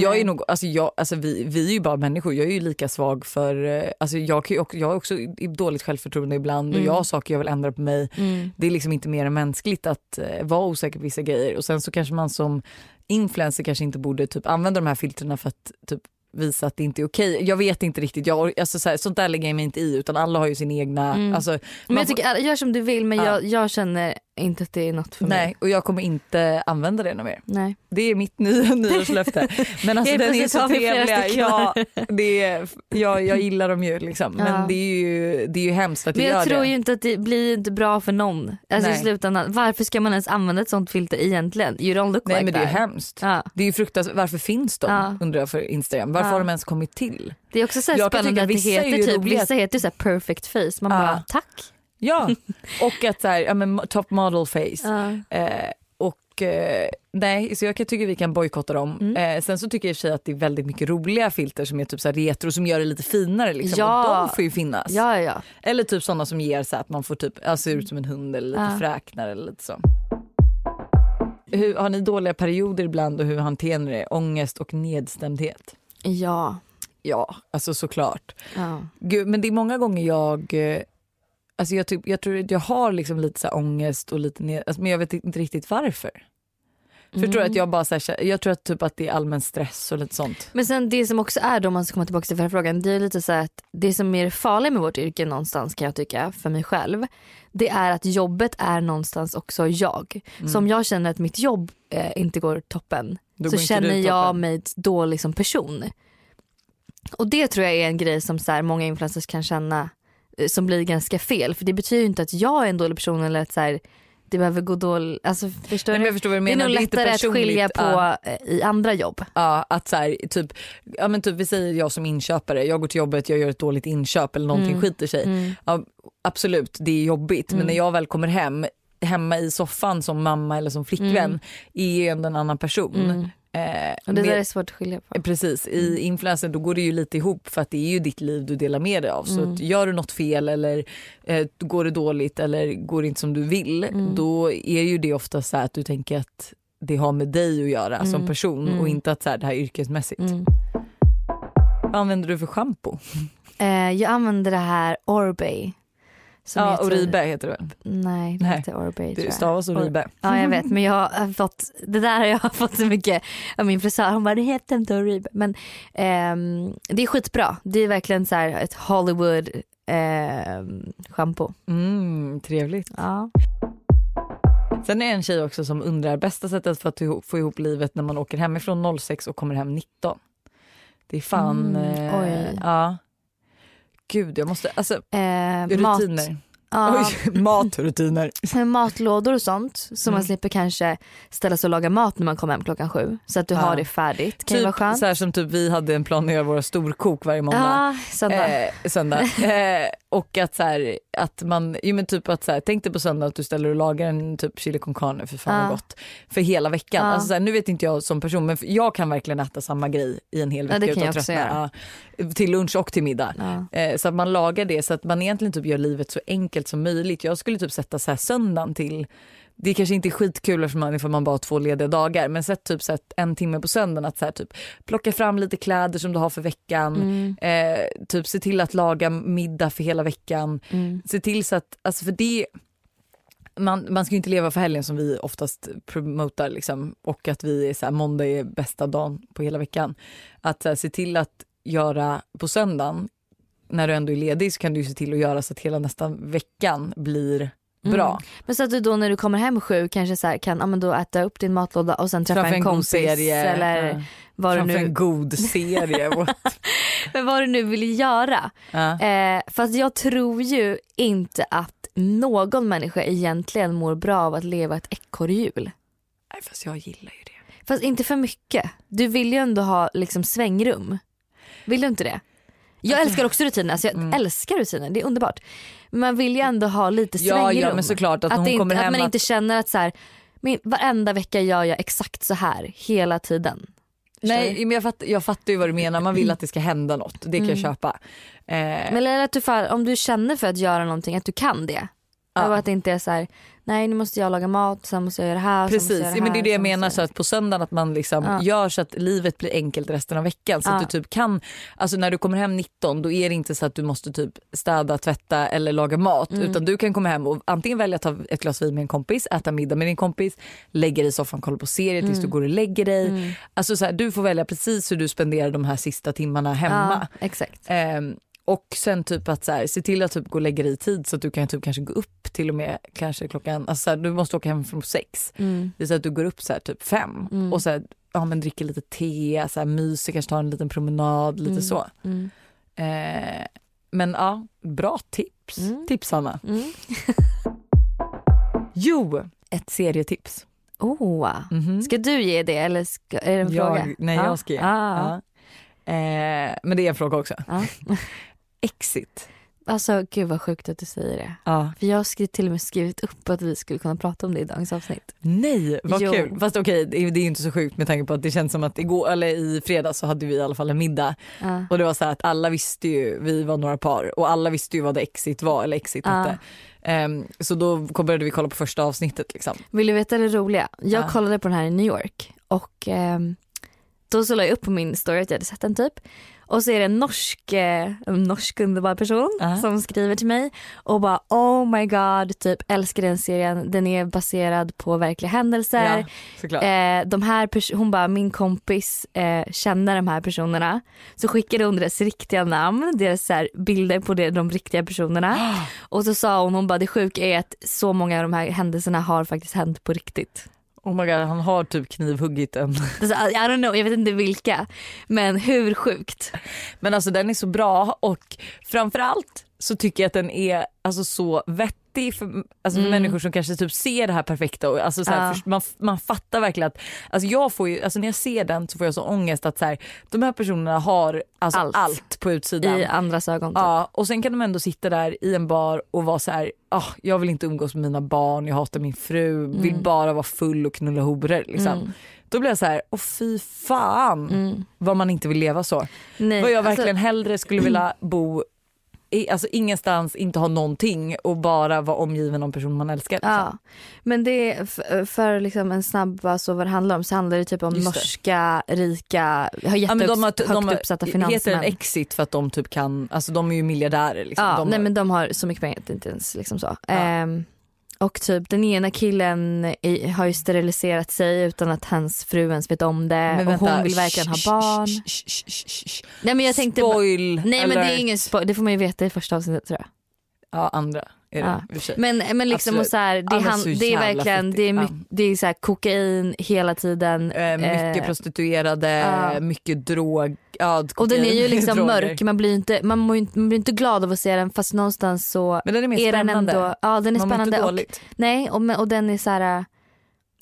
Jag är nog, alltså jag, alltså vi, vi är ju bara människor, jag är ju lika svag för, eh, alltså jag, kan också, jag har också dåligt självförtroende ibland och Mm. jag har saker jag vill ändra på mig. Det är liksom inte mer än mänskligt att eh, vara osäker på vissa grejer och sen så kanske man som influencer kanske inte borde typ använda de här filtrerna för att typ visa att det inte är okej. Jag vet inte riktigt, jag, alltså så här, sånt där lägger jag mig inte i utan alla har ju sin egna, Mm. alltså, Men jag tycker, gör som du vill men Ja. jag, jag känner inte att det är något för mig. Nej och jag kommer inte använda det något mer. Nej. Det är mitt nya nyårslöfte. Men alltså den är så stycken Ja, det är, jag, jag gillar dem ju liksom. Men Ja. det är ju, det är ju hemskt att Men jag gör tror det. ju inte att det blir inte bra för någon. Alltså i Nej. slutändan, varför ska man ens använda ett sånt filter egentligen? You don't look Nej like men det är hemskt. Ja. Det är ju fruktansvärt. Varför finns de undrar jag för Instagram. Varför har de ens kommit till? Det är också så Jag spännande att det heter typ, vissa heter så perfect face. Man bara tack. Ja, och att så här, ja, men top model face. Eh, och eh, nej, så jag tycka vi kan bojkotta dem. Mm. Eh, sen så tycker jag i och för sig att det är väldigt mycket roliga filter som är typ så retro som gör det lite finare liksom. Ja. Och de får ju finnas. ja, ja. Eller typ sådana som ger så att man får typ, se ut som en hund eller lite Ja. fräknar eller lite så. Hur, har ni dåliga perioder ibland och hur hanterar ni det? Ångest och nedstämdhet? Ja. Ja, alltså såklart. ja. Gud, men det är många gånger jag, eh, alltså jag, typ, jag tror att jag har liksom lite så här ångest och lite ned, alltså, men jag vet inte riktigt varför. Förstår du Mm. att jag bara så här, jag tror att typ att det är allmän stress och lite sånt. Men sen det som också är då om man ska komma tillbaka till förra frågan. Det är lite så att det som är farligt med vårt yrke någonstans kan jag tycka för mig själv. Det är att jobbet är någonstans också jag. Så om jag känner att mitt jobb eh, inte går toppen Mm. Då så känner jag mig dålig som person. Och det tror jag är en grej som så här, många influencers kan känna eh, som blir ganska fel. För det betyder inte att jag är en dålig person eller att så här, det behöver gå dåligt. Alltså, förstår Nej, men förstår Det är nog lättare att personligt. skilja på Ja. eh, i andra jobb. Ja, att så här, typ, ja men typ vi säger jag som inköpare, jag går till jobbet, jag gör ett dåligt inköp eller någonting Mm. skiter sig. Mm. Ja, absolut, det är jobbigt men Mm. när jag väl kommer hem, hemma i soffan som mamma eller som flickvän Mm. är ändå en annan person. Mm. Eh, Och det med- där är svårt att skilja på. Precis, i influencer då går det ju lite ihop för att det är ju ditt liv du delar med dig av. Så Mm. gör du något fel eller eh, går det dåligt eller går det inte som du vill Mm. då är ju det ofta så här att du tänker att det har med dig att göra som Mm. person Mm. och inte att så här, det här är yrkesmässigt. Mm. Vad använder du för schampo? Eh, jag använder det här Orbay. Som Ja, heter- Oribe heter det väl? Nej, det Nej. heter tror Det stavas Oribe. Ja jag vet men jag har fått, det där har jag fått så mycket av min frisör, hon bara det heter inte Oribe. Men ehm, det är skitbra, det är verkligen så här ett Hollywood ehm, shampoo. Mm, trevligt. Ja. Sen är det en tjej också som undrar bästa sättet för att få ihop livet när man åker hemifrån 06 och kommer hem 19. Det är fan... Mm, eh. Ja. Gud, jag måste... Alltså, Eh, mat, rutiner. Ja, Oj, matrutiner. matlådor och sånt så man Mm. slipper kanske ställa sig och laga mat när man kommer hem klockan sju. Så att du Ja. har det färdigt. Kan ju Typ skönt. så här som typ vi hade en plan att göra våra storkok varje måndag. Ja, söndag. Eh, söndag. Eh, och att så här, att man, jo men typ att så här, tänk dig på söndag att du ställer och lagar en typ chili con carne för fan Ja. vad gott. För hela veckan. Ja. Alltså så här, nu vet inte jag som person men jag kan verkligen äta samma grej i en hel Ja, vecka det kan jag också. Ja, till lunch och till middag. Ja. Eh, så att man lagar det så att man egentligen typ gör livet så enkelt som möjligt. Jag skulle typ sätta så här söndagen till det kanske inte är skitkul för man, för man bara har två lediga dagar men sätt typ så här en timme på söndagen att så här, typ plocka fram lite kläder som du har för veckan. Mm, Eh, typ se till att laga middag för hela veckan. mm. Se till så att, alltså för det man, man ska ju inte leva för helgen som vi oftast promotar liksom, och att vi är så här, måndag är bästa dagen på hela veckan. Att här, se till att göra på söndagen när du ändå är ledig så kan du ju se till att göra så att hela nästa veckan blir Bra. Mm. Men så att du då när du kommer hem sjuk kanske så här, kan ja, men då äta upp din matlåda och sen träffa Framför en en kompis serie. eller Ja. vad, du Framför nu, en god serie. Men vad du nu vill göra. ja. Eh, fast jag tror ju inte att någon människa egentligen mår bra av att leva ett ekorrhjul. Nej, fast jag gillar ju det. Fast inte för mycket. Du vill ju ändå ha liksom svängrum. Vill du inte det? Jag älskar också rutiner, alltså jag mm. älskar rutiner, det är underbart. Men man vill ju ändå ha lite Ja, svängrum. ja men såklart att, att, det inte, att man inte känner att så här, min, varenda vecka gör jag exakt så här hela tiden. Nej men jag, fatt, jag fattar ju vad du menar, man vill att det ska hända något. Det kan jag köpa. Eh, Men eller att du fall, om du känner för att göra någonting att du kan det. Ja. Och att det inte är så här, nej nu måste jag laga mat, sen måste jag göra det här. Precis, göra ja, men det är det jag menar så att på söndagen att man liksom Ja. gör så att livet blir enkelt resten av veckan. Så Ja. att du typ kan, alltså när du kommer hem 19 då är det inte så att du måste typ städa, tvätta eller laga mat Mm. utan du kan komma hem och antingen välja att ta ett glas vin med en kompis, äta middag med din kompis, lägga dig i soffan, kolla på serier tills Mm. du går och lägger dig. Alltså så här, du får välja precis hur du spenderar de här sista timmarna hemma. Exakt. Ehm, och sen typ att så här, se till att typ gå och lägga dig i tid så att du kan typ kanske gå upp till och med kanske klockan, alltså så här, du måste åka hem från sex. Mm. Det är så att du går upp så här typ fem Mm. och så här, ja, men dricker lite te, så här, myser, kanske tar en liten promenad, lite Mm. så. Mm. Eh, men ja, bra tips. Mm. Tips Anna. Mm. Jo, ett serietips. Oh. Mhm. Ska du ge det eller ska, är det en jag, fråga? Nej Ja. jag ska ge. Ah. Ja. Eh, men det är en fråga också. Exit. Alltså gud vad sjukt att du säger det. Ja. För jag har till och med skrivit upp att vi skulle kunna prata om det i dagens avsnitt. Nej vad Jo. kul. Fast okej det är det är ju inte så sjukt med tanke på att det känns som att igår eller i fredags så hade vi i alla fall en middag Ja. och det var så här att alla visste ju, vi var några par och alla visste ju vad Exit var eller Exit Ja. hette. Ehm, så då började vi kolla på första avsnittet liksom. Vill du veta det roliga? Jag Ja. kollade på den här i New York och ehm, då så la jag upp på min story att jag hade sett den typ. Och så är det en norsk, eh, en norsk underbar person Ja. som skriver till mig och bara oh my god, typ älskar den serien, den är baserad på verkliga händelser. Ja. Eh, de här hon bara, min kompis eh, känner de här personerna. Så skickade hon deras riktiga namn, deras så här, bilder på det, de riktiga personerna. Och så sa hon, hon bara det sjuka är att så många av de här händelserna har faktiskt hänt på riktigt. Oh my god han har typ knivhuggit en. I don't know, jag vet inte vilka. Men hur sjukt? Men alltså den är så bra och framförallt så tycker jag att den är alltså så vettig för, alltså för Mm. människor som kanske typ ser det här perfekta och alltså så här, Ja. för, man, man fattar verkligen att alltså jag får ju, alltså när jag ser den så får jag så ångest att så här, de här personerna har alltså allt, Allt. på utsidan. I andras ögon. Typ. Ja, och sen kan de ändå sitta där i en bar och vara så här, ah, jag vill inte umgås med mina barn, jag hatar min fru, vill bara vara full och knulla horor. Liksom. Mm. Då blir jag så här, åh fy fan Mm. vad man inte vill leva så. Nej, Vad jag alltså- verkligen hellre skulle vilja bo alltså ingenstans, inte ha någonting och bara vara omgiven av personer man älskar. Liksom. Ja, men det är för, för liksom en snabb, alltså vad det handlar om så handlar det typ om Just det. norska, rika, har Ja, men jättehögt de har, högt de uppsatta heter den finansmän. Exit för att de typ kan, alltså de är ju miljardärer. Liksom. Ja, de, nej men de har så mycket pengar att det inte ens liksom så. Ja. Ehm, och typ den ena killen i, har ju steriliserat sig utan att hans fru ens vet om det Men och vänta, hon vill verkligen ha barn. Nej men jag tänkte Spoil! Nej men det eller- är ingen spoil, det får man ju veta i första avsnittet tror jag. Ja andra Ja. Men, men liksom och så här, det, men han, så det är verkligen det är, my, det är så här kokain hela tiden. Eh, mycket Eh, prostituerade, ja. mycket drog. Ja, och den är ju liksom droger. mörk, man blir, inte, man, mår man blir inte glad av att se den fast någonstans så Men den är mer är den spännande. ändå, ja den är Man mår inte spännande och, nej och, och den är så här. äh,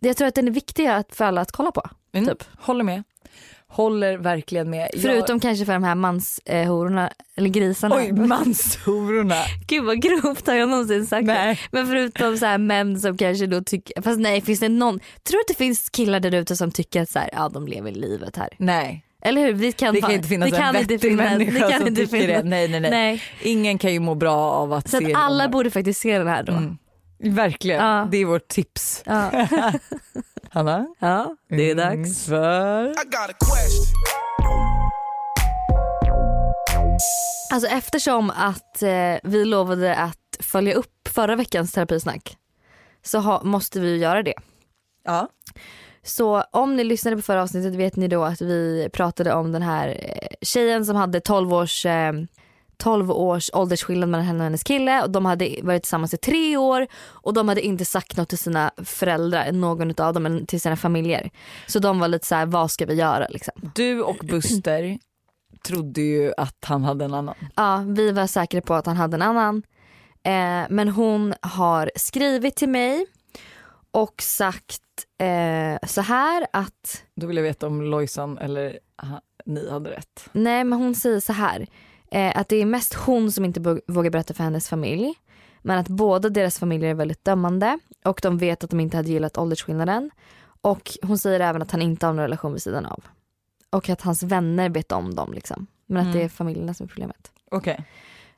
Jag tror att den är viktig för alla att kolla på. Mm, typ. Håller med. Håller verkligen med. Jag- Förutom kanske för de här manshororna, eller grisarna. Oj, manshororna. Gud vad grovt har jag någonsin sagt det. Nej. Men förutom så här män som kanske då tycker, fast nej finns det någon, tror du att det finns killar där ute som tycker att så här, ja de lever livet här. Nej, Eller hur? Det kan, det kan inte finnas det kan en vettig människa det kan som inte tycker finnas. det. Nej, nej, nej, Nej. Ingen kan ju må bra av att Så se att alla borde faktiskt se den här då. Mm. Verkligen, Ja. det är vårt tips. Ja. Hanna? ja, det är Mm, dags. För... I got a question. Alltså eftersom att eh, vi lovade att följa upp förra veckans terapisnack så ha, måste vi ju göra det. Ja. Så om ni lyssnade på förra avsnittet vet ni då att vi pratade om den här eh, tjejen som hade 12 års eh, 12 års åldersskillnad mellan henne och hennes kille och de hade varit tillsammans i tre år och de hade inte sagt något till sina föräldrar, någon av dem, eller till sina familjer. Så de var lite så här: vad ska vi göra liksom? Du och Buster trodde ju att han hade en annan. Ja, vi var säkra på att han hade en annan. Eh, men hon har skrivit till mig och sagt eh, så här att Då vill jag veta om Lojsan eller aha, ni hade rätt. Nej men hon säger så här. Eh, att det är mest hon som inte vågar berätta för hennes familj. Men att båda deras familjer är väldigt dömande och de vet att de inte hade gillat åldersskillnaden. Och hon säger även att han inte har någon relation vid sidan av. Och att hans vänner vet om dem liksom. Men att det är familjerna som är problemet. Okej.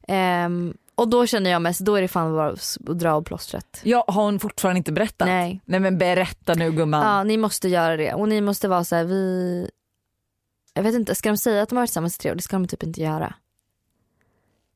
Ehm, och då känner jag mest, då är det fan bara att dra av plåstret. Ja, har hon fortfarande inte berättat? Nej. Nej men berätta nu gumman. Ja ni måste göra det och ni måste vara så här, vi jag vet inte, ska de säga att de har varit tillsammans i tre år? Det ska de typ inte göra.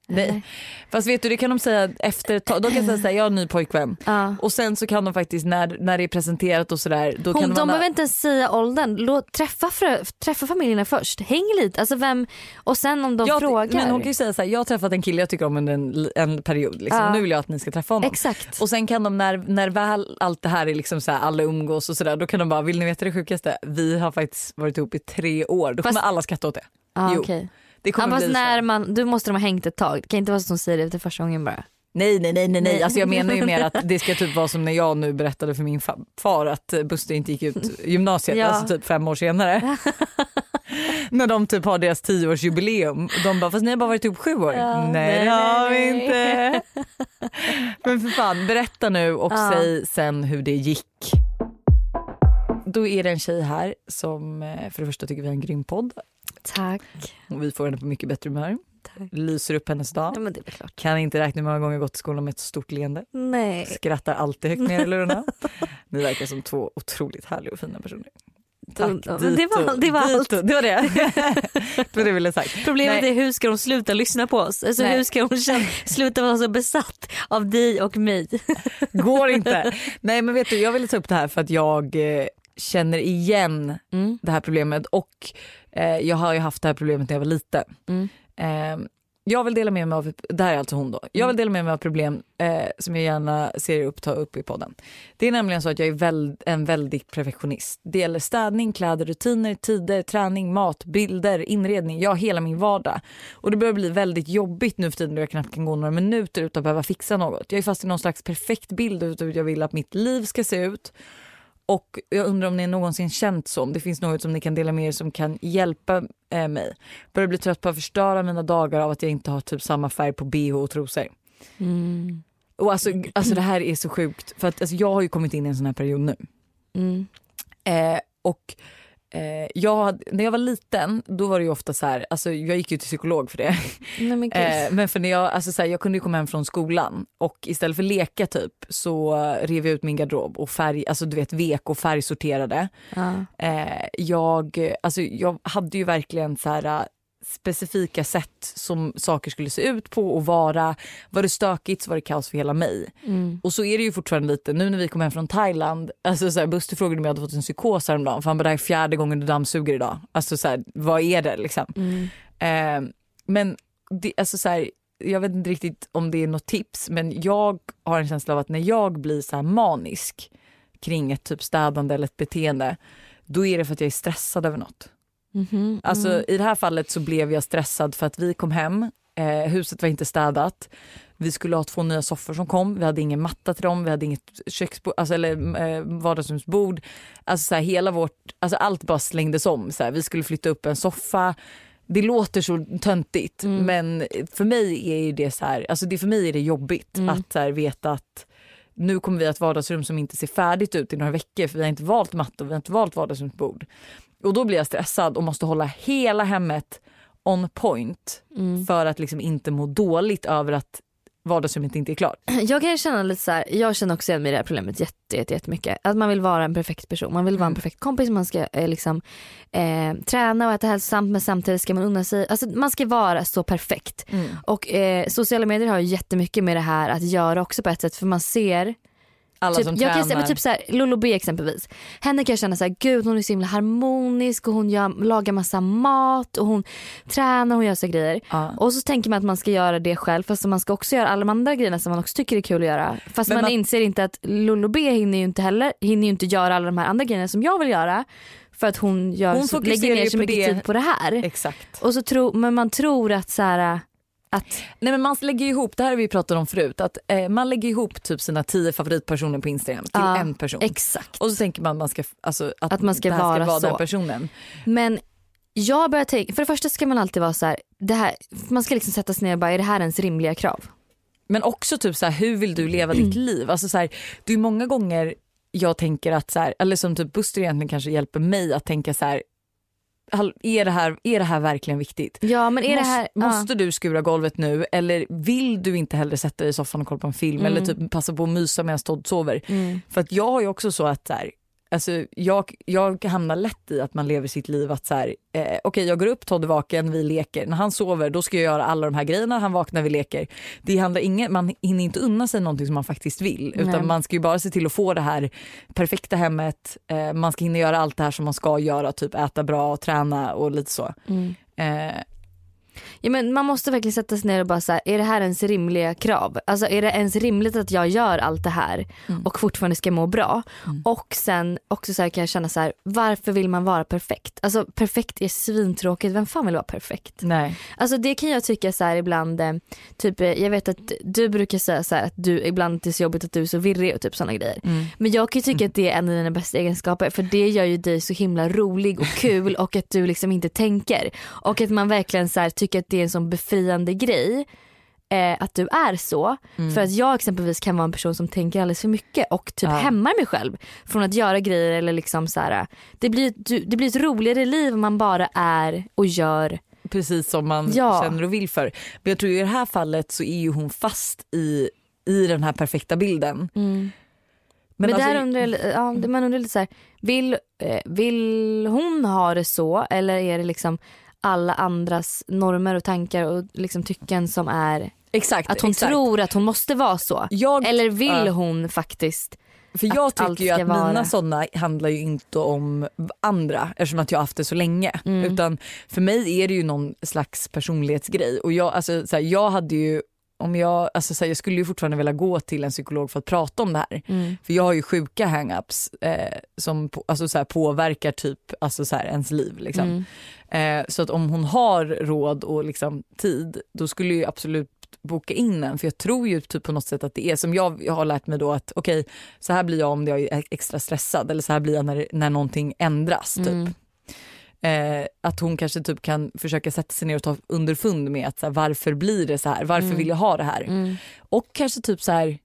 Nej. Fast vet du det kan de säga efter ett tag. De kan säga såhär, jag har en ny pojkvän. Ja. Och sen så kan de faktiskt när, när det är presenterat och sådär. Då Hon, kan de man, behöver inte ens säga åldern. Låt, träffa, frö, träffa familjerna först. Häng lite. Alltså vem, och sen om de jag, frågar. Men hon kan ju säga såhär, jag har träffat en kille jag tycker om under en, en period. Liksom. Ja. Nu vill jag att ni ska träffa honom. Exakt. Och sen kan de när, när väl allt det här är liksom så här, alla umgås och sådär då kan de bara, vill ni veta det sjukaste? Vi har faktiskt varit ihop i tre år. Då Fast- kommer alla skratta åt det. ja, jo, okej. Det Ja, kommer fast bli så. när man, då måste de ha hängt ett tag. Det kan inte vara så att de säger det till första gången bara. Nej nej nej nej, nej. Alltså jag menar ju mer att det ska typ vara som när jag nu berättade för min fa- far att eh, Buster inte gick ut gymnasiet, Ja. alltså typ fem år senare. när de typ har deras tioårsjubileum och de bara fast ni har bara varit ihop sju år. Ja, nej, det har vi inte. Men för fan berätta nu och Ja. säg sen hur det gick. Då är det en tjej här som eh, för det första tycker vi har en grym podd Tack. och vi får henne på mycket bättre humör. Tack. Lyser upp hennes dag. Klart. Kan inte räkna hur många gånger jag gått till skolan med ett stort leende. Nej. Skrattar alltid högt ner i lurarna. Ni verkar som två otroligt härliga och fina personer. Tack. Men det var- Dito. det var allt. Dito. Det var det. det var det jag ville sagt. Problemet Nej. är hur ska de sluta lyssna på oss? Alltså, Nej. hur ska de känna, sluta vara så besatt av dig och mig? Går inte. Nej men vet du jag ville ta upp det här för att jag eh, känner igen Mm. det här problemet och eh, jag har ju haft det här problemet när jag var liten. Mm. Eh, jag vill dela med mig av, det här är alltså hon då, jag vill dela med mig av problem eh, som jag gärna ser upp ta upp i podden. Det är nämligen så att jag är väl, en väldigt perfektionist. Det gäller städning, kläder, rutiner, tider, träning, mat, bilder, inredning, ja hela min vardag. Och det börjar bli väldigt jobbigt nu för tiden då jag knappt kan gå några minuter utan att behöva fixa något. Jag är fast i någon slags perfekt bild av hur jag vill att mitt liv ska se ut. Och jag undrar om ni någonsin känt så, om det finns något som ni kan dela med er som kan hjälpa eh, mig. Börjar bli trött på att förstöra mina dagar av att jag inte har typ samma färg på bh och trosor. Mm. Och alltså, alltså det här är så sjukt för att alltså, jag har ju kommit in i en sån här period nu. Mm. Eh, och eh, jag, hade- när jag var liten då var det ju ofta så här, alltså jag gick ju till psykolog för det. Nej, men. Eh, men för när jag, alltså så här, jag kunde ju komma hem från skolan och istället för leka typ så rev jag ut min garderob och färg, alltså du vet vek och färgsorterade. ja. Eh, jag, alltså, jag hade ju verkligen så här, specifika sätt som saker skulle se ut på och vara. Var det stökigt så var det kaos för hela mig. Mm. Och så är det ju fortfarande lite. Nu när vi kom hem från Thailand, alltså så här, Buster frågade om jag hade fått en psykos häromdagen för han bara det här är fjärde gången du dammsuger idag. Alltså så här, vad är det liksom? Mm. Eh, men det, alltså så här, jag vet inte riktigt om det är något tips men jag har en känsla av att när jag blir så här manisk kring ett typ städande eller ett beteende då är det för att jag är stressad över något. Mhm. Alltså Mm. i det här fallet så blev jag stressad för att vi kom hem, eh, huset var inte städat, vi skulle ha två nya soffor som kom, vi hade ingen matta till dem, vi hade inget köksbord, alltså, eller eh, vardagsrumsbord. Alltså så här, hela vårt, alltså allt bara slängdes om. Så här, vi skulle flytta upp en soffa. Det låter så töntigt Mm. men för mig är det så här, alltså det för mig är det jobbigt Mm. att så här, veta att nu kommer vi ha ett vardagsrum som inte ser färdigt ut i några veckor för vi har inte valt matta och vi har inte valt vardagsrumsbord. Och då blir jag stressad och måste hålla hela hemmet on point Mm. för att liksom inte må dåligt över att vardagsrummet inte är klart. Jag kan känna lite så här, jag känner också igen mig i det här problemet jätte, jätte, jättemycket. Att man vill vara en perfekt person, man vill vara en Mm. perfekt kompis, man ska eh, liksom eh, träna och äta hälsosamt men samtidigt ska man unna sig, alltså man ska vara så perfekt. Och eh, sociala medier har ju jättemycket med det här att göra också på ett sätt för man ser Alla typ, som jag kan tränar. säga, men typ såhär, Lolo B exempelvis. Henne kan jag känna såhär, gud hon är så himla harmonisk och hon gör, lagar massa mat och hon tränar och hon gör så grejer. Ja. Och så tänker man att man ska göra det själv fast man ska också göra alla de andra grejerna som man också tycker är kul att göra. Fast man, man- inser inte att Lolo B hinner ju inte heller hinner inte göra alla de här andra grejerna som jag vill göra. För att hon, gör, Hon så, lägger ner så mycket det. tid på det här. Exakt. Och så tro, men man tror att så här, att Nej men man lägger ihop, det här har vi pratat om förut, att eh, man lägger ihop typ sina tio favoritpersoner på Instagram till Ja, en person. exakt. Och så tänker man man ska, alltså, att, Att man ska det här vara ska vara så. den personen. Men jag börjar tänka, för det första ska man alltid vara så här, det här man ska liksom sätta sig ner och bara är det här ens rimliga krav? Men också typ så här, hur vill du leva ditt liv? Alltså så här, det är många gånger jag tänker att, så här, eller som typ Buster egentligen kanske hjälper mig att tänka så här, är det här, är det här verkligen viktigt? Ja men är måste, det här, måste du skura golvet nu eller vill du inte hellre sätta dig i soffan och kolla på en film Mm. eller typ passa på att mysa medan Todd sover? ja. mm. För att jag har ju också så att så här, alltså jag, jag hamnar lätt i att man lever sitt liv att så här, eh, okej jag går upp, Todd är vaken, vi leker. När han sover då ska jag göra alla de här grejerna, han vaknar, vi leker. Det handlar ingen, man hinner inte unna sig någonting som man faktiskt vill utan Nej. man ska ju bara se till att få det här perfekta hemmet. Eh, man ska hinna göra allt det här som man ska göra, typ äta bra, träna och lite så. Mm. Eh, Ja, men man måste verkligen sätta sig ner och bara så här, är det här ens rimliga krav? Alltså är det ens rimligt att jag gör allt det här Mm. och fortfarande ska må bra? Och sen också så här kan jag känna så här, varför vill man vara perfekt? Alltså perfekt är svintråkigt, vem fan vill vara perfekt? nej. Alltså det kan jag tycka så här ibland, eh, typ eh, jag vet att du brukar säga så här att du ibland det är så jobbigt att du är så virrig och typ sådana grejer. Mm. Men jag kan ju tycka att det är en av dina bästa egenskaper för det gör ju dig så himla rolig och kul och att du liksom inte tänker. Och att man verkligen så här, tycker att det är en sån befriande grej eh, att du är så. Mm. För att jag exempelvis kan vara en person som tänker alldeles för mycket och typ Ja. hämmar mig själv från att göra grejer eller liksom så här. Det blir, det blir ett roligare liv om man bara är och gör. precis som man Ja. känner och vill för. Men jag tror i det här fallet så är ju hon fast i, i den här perfekta bilden. Men, Men, alltså, där undrar ja, det- man undrar lite så här, vill, eh, vill hon ha det så eller är det liksom alla andras normer och tankar och liksom tycken som är exakt, att hon exakt. tror att hon måste vara så? Jag, Eller vill ja. hon faktiskt? för jag att tycker ju att vara- mina sådana handlar ju inte om andra eftersom att jag har haft det så länge. Mm. Utan för mig är det ju någon slags personlighetsgrej och jag, alltså, så här, jag hade ju om jag, alltså, så här, jag skulle ju fortfarande vilja gå till en psykolog för att prata om det här. Mm. För jag har ju sjuka hang-ups eh, som på, alltså, så här, påverkar typ alltså, så här, ens liv. Liksom. Mm. Eh, så att om hon har råd och liksom, tid då skulle jag absolut boka in en för jag tror ju typ på något sätt att det är som jag, jag har lärt mig då att okej så här blir jag om jag är extra stressad eller så här blir jag när, när någonting ändras. Typ. Mm. Eh, att hon kanske typ kan försöka sätta sig ner och ta underfund med att så här, varför blir det så här, varför Mm. vill jag ha det här? Mm. Och kanske typ så här,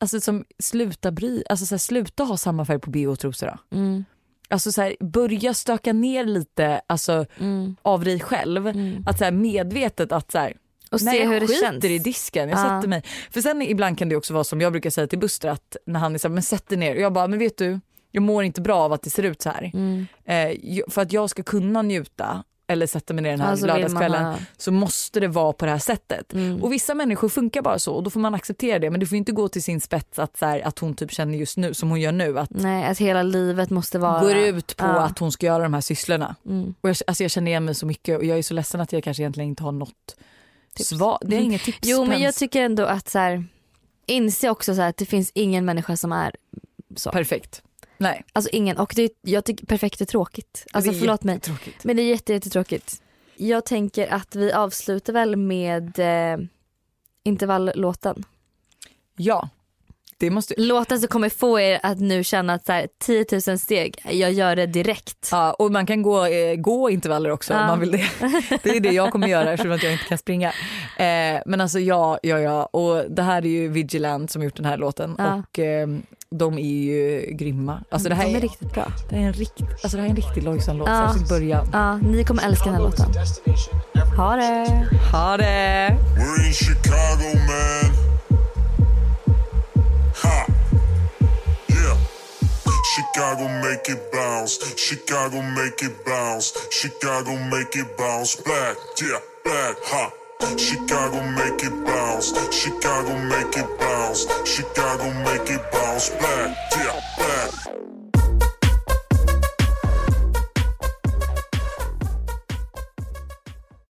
alltså som sluta bry, alltså så här, sluta ha samma färg på bh och trosor då. Mm. Alltså så här, börja stöka ner lite alltså, Mm. av dig själv. Mm. Att så medvetet att så Och se nej hur det känns. i disken, jag Ja. sätter mig. För sen ibland kan det också vara som jag brukar säga till Buster att när han är så här, men sätt dig ner. Och jag bara, men vet du, jag mår inte bra av att det ser ut så här. Mm. Eh, för att jag ska kunna njuta eller sätta mig ner den här Alltså lördagskvällen ha- så måste det vara på det här sättet. Mm. Och vissa människor funkar bara så och då får man acceptera det men det får inte gå till sin spets att, så här, att hon typ känner just nu som hon gör nu att Nej, att hela livet måste vara... går ut på Ja. att hon ska göra de här sysslorna. Mm. Och jag, alltså jag känner igen mig så mycket och jag är så ledsen att jag kanske egentligen inte har något Tips. svar. Det är inget tips. Jo men jag tycker ändå att så här, inse också så här, att det finns ingen människa som är så. Perfekt. Nej, Alltså ingen och det, jag tycker perfekt är tråkigt. Alltså det är förlåt mig. tråkigt. Men det är jätte, jättetråkigt. Jag tänker att vi avslutar väl med eh, intervalllåten. Ja, det måste Låten som kommer få er att nu känna att så här, 10 000 steg, jag gör det direkt. Ja, och man kan gå, eh, gå intervaller också om Ja. man vill det. Det är det jag kommer göra eftersom att jag inte kan springa. Eh, men alltså ja, ja, ja. Och det här är ju Vigilant som gjort den här låten Ja. och eh, de är ju grymma. Alltså det här De är är, riktigt bra. det här är en riktigt, alltså det här är en riktigt lojsan låt, Ja. särskilt början. Ja, ni kommer älska den här låten. Ha det! Ha det! Yeah. Chicago make it bounce. Chicago make it bounce. Chicago make it bounce back. Yeah, back. Ha. Chicago make it bounce. Chicago make it bounce. Chicago make it bounce back. Yeah, back.